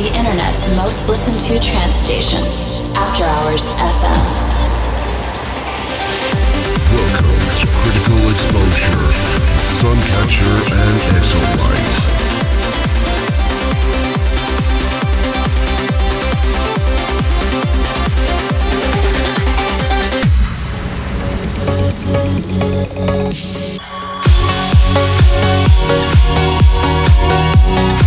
the internet's most listened to trance station, After Hours FM. Welcome to Critical Exposure, Suncatcher and Exolight. What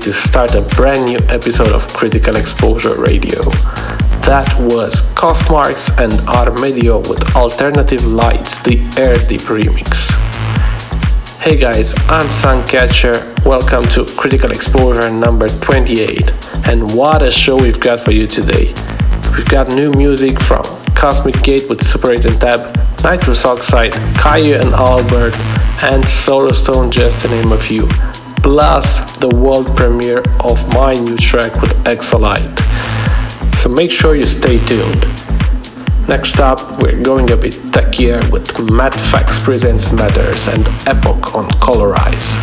to start a brand new episode of Critical Exposure Radio. That was Cosmarks and Armedio with Alternative Lights, the Air Deep remix. Hey guys, I'm Suncatcher. Welcome to Critical Exposure number 28. And what a show we've got for you today. We've got new music from Cosmic Gate with Super 8 and Tab, Nitrous Oxide, Kyau and Albert, and Solarstone, just to name a few plus the world premiere of my new track with Exolight. So make sure you stay tuned. Next up, we're going a bit techier with Matt Fax Presents Matters and Epoch on Colorize.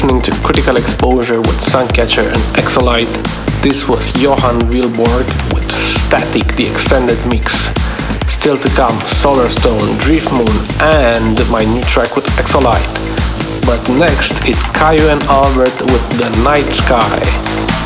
Listening to Critical Exposure with Suncatcher and Exolight. This was Johan Vilborg with Static, the extended mix. Still to come, Solarstone, Driftmoon, and my new track with Exolight. But next, it's Kyau and Albert with The Night Sky.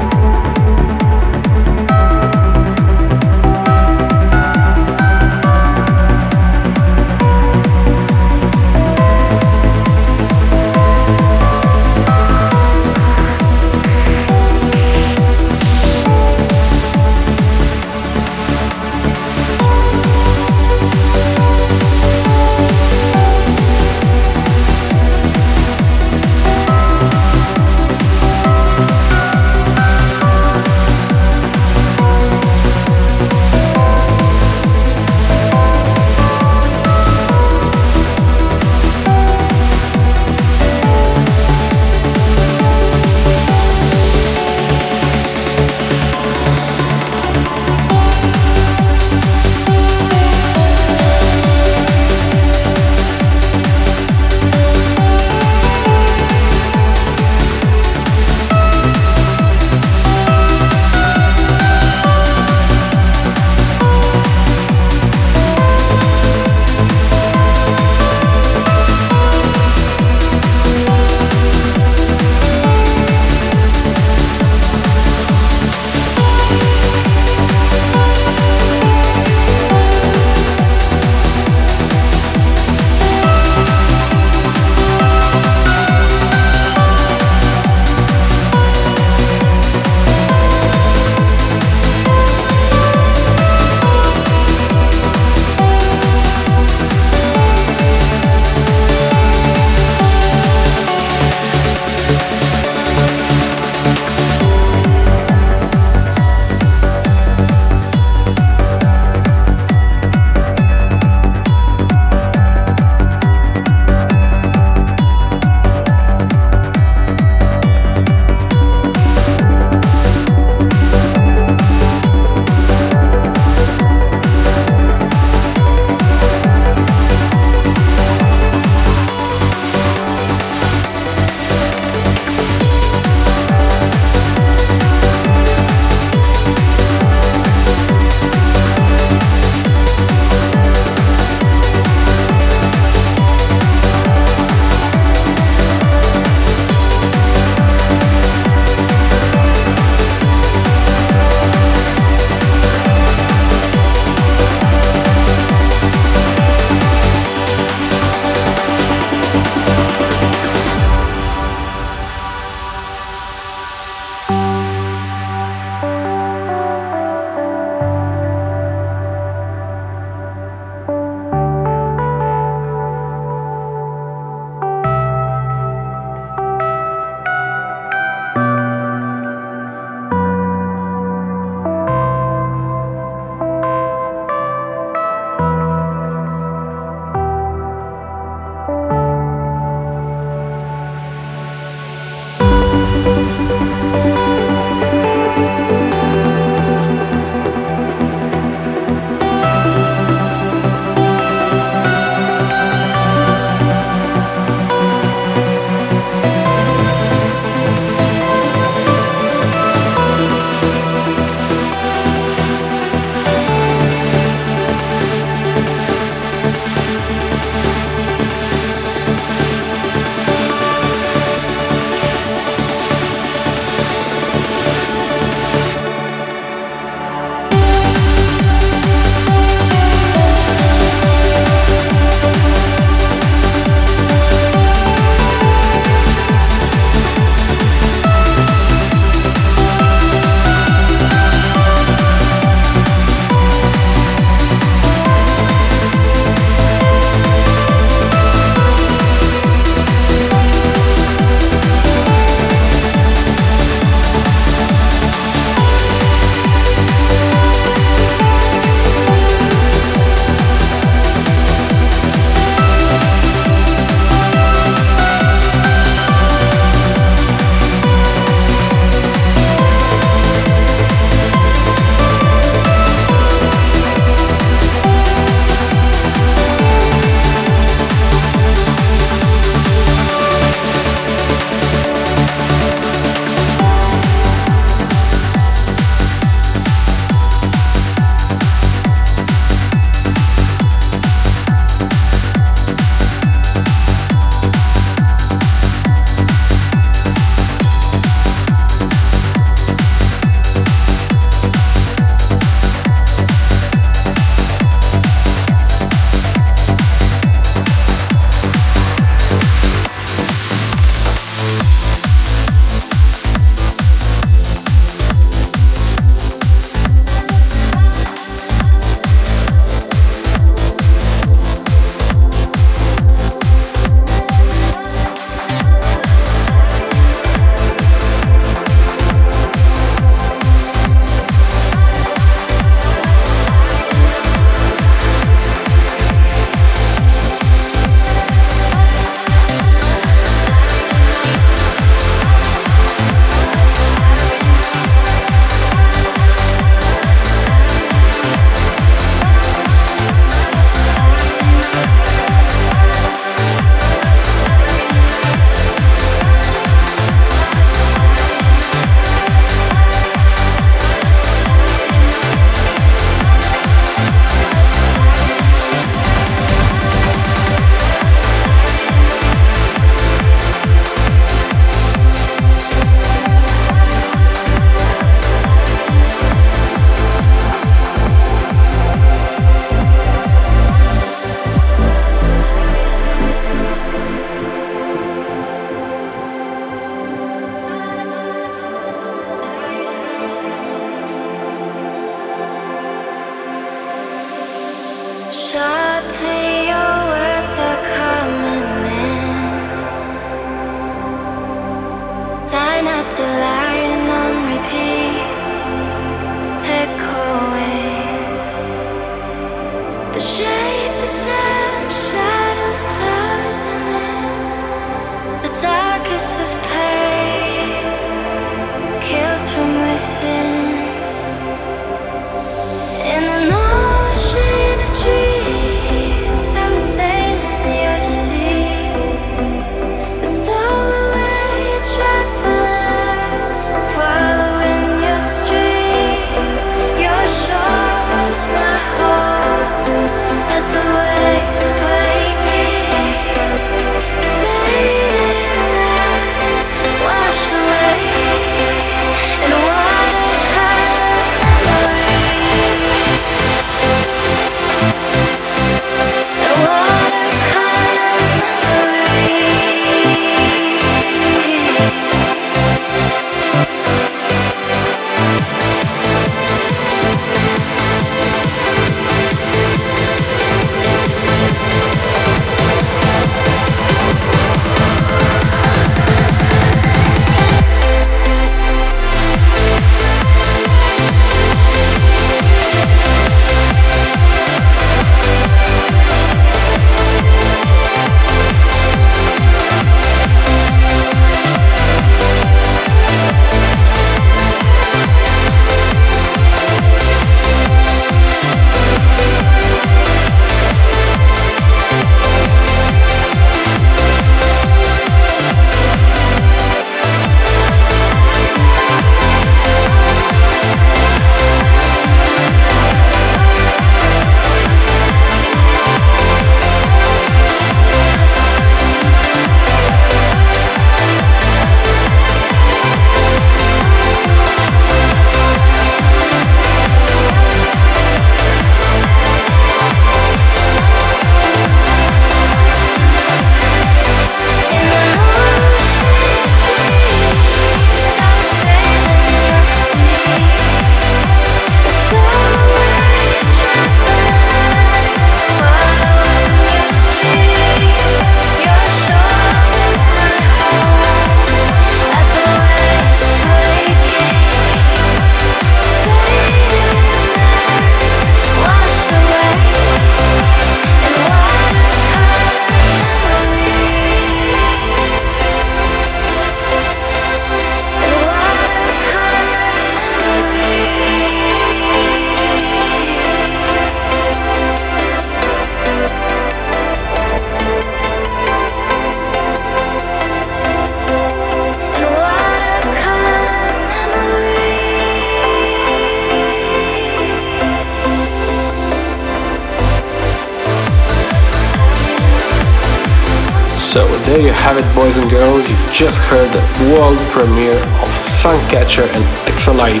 Girls. You've just heard the world premiere of Suncatcher and Exolight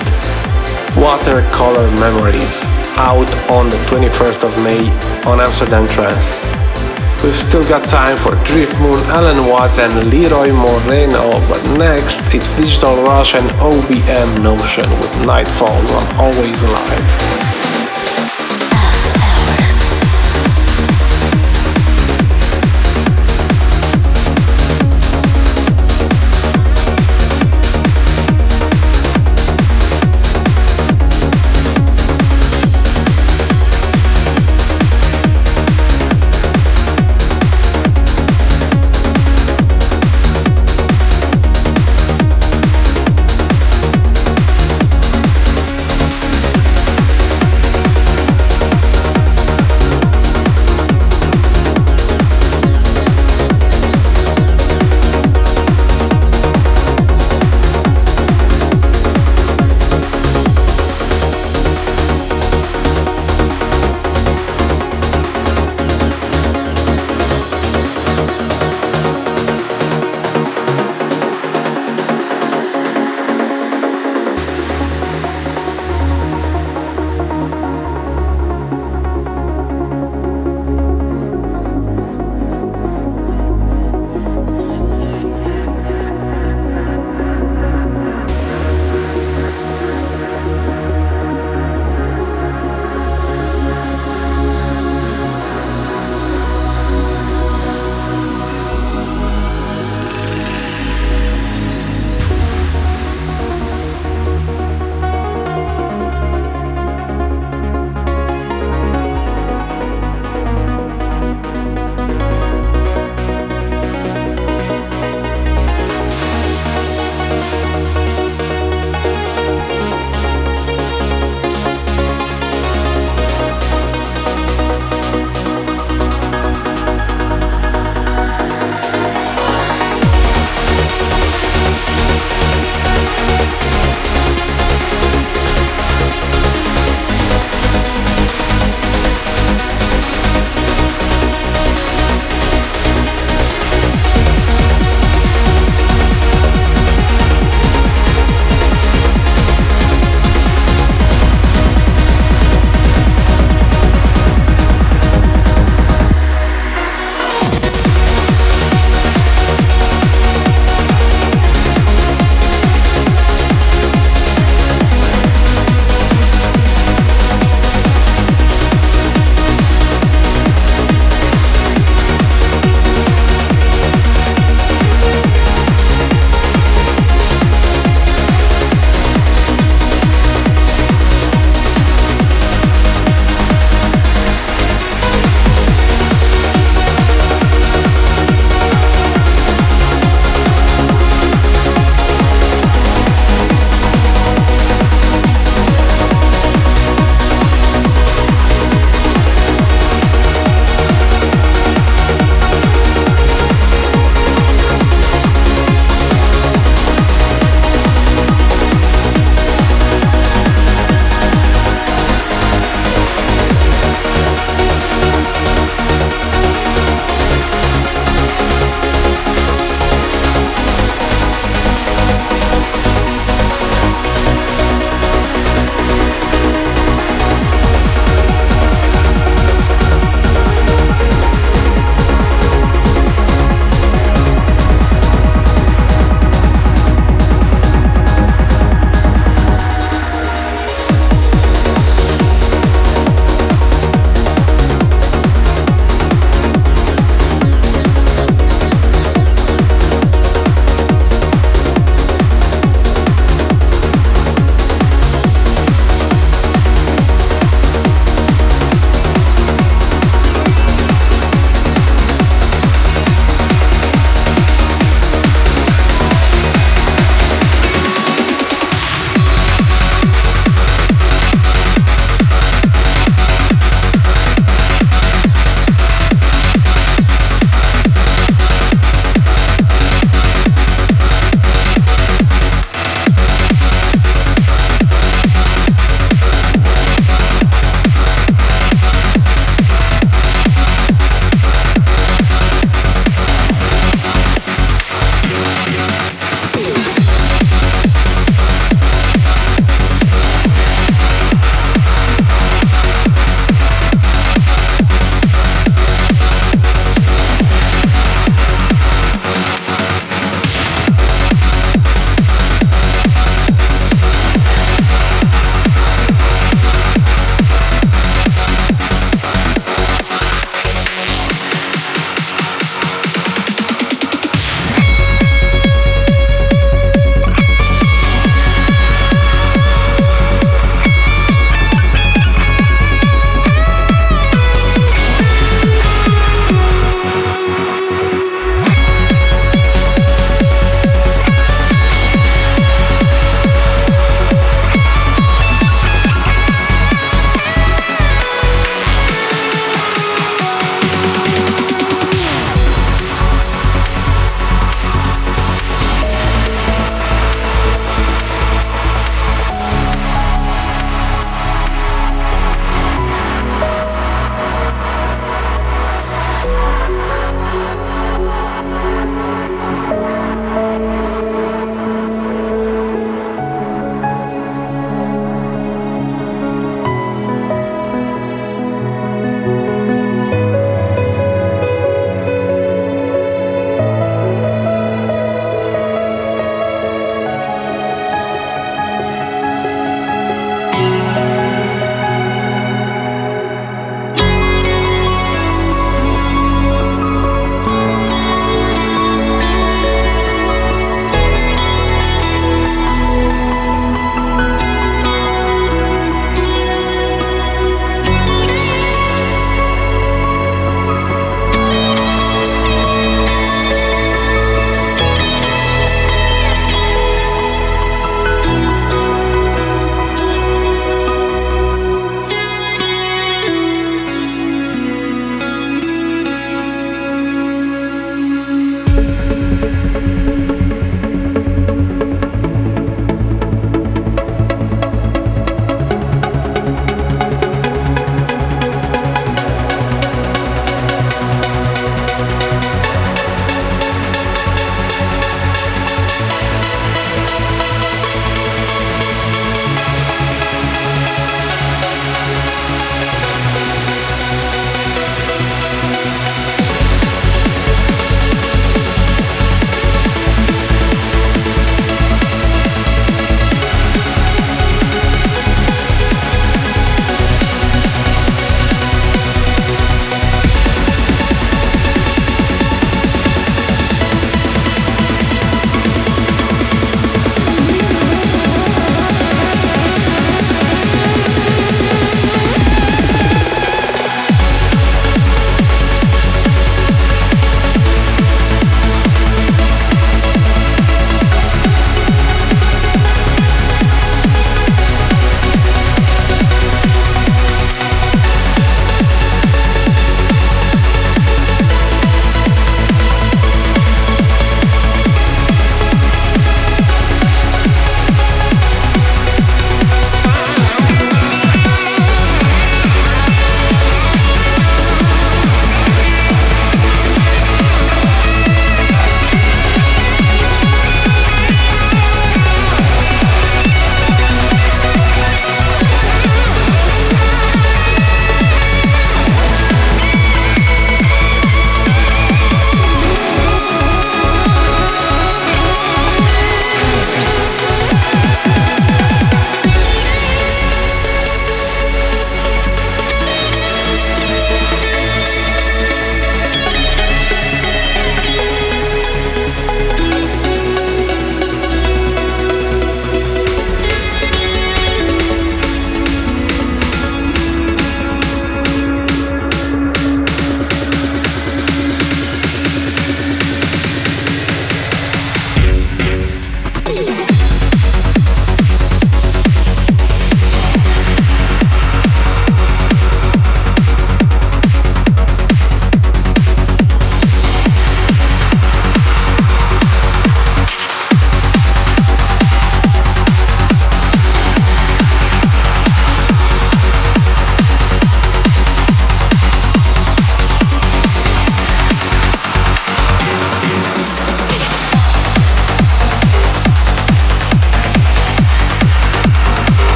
Watercolor Memories out on the 21st of May on Amsterdam Trance. We've still got time for Driftmoon, Allen Watts and Leroy Moreno, but next it's Digital Rush and OBM Notion with Nightfalls on Always Alive.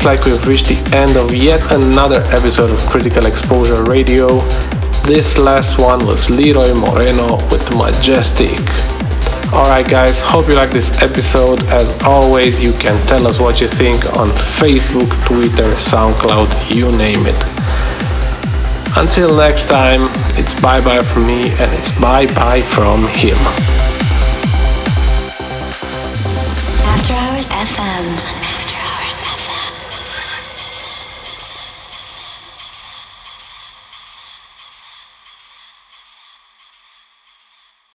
Looks like we've reached the end of yet another episode of Critical Exposure Radio. This last one was Leroy Moreno with Majestic. Alright, guys, hope you like this episode. As always, you can tell us what you think on Facebook, Twitter, SoundCloud, you name it. Until next time, it's bye bye from me and it's bye bye from him.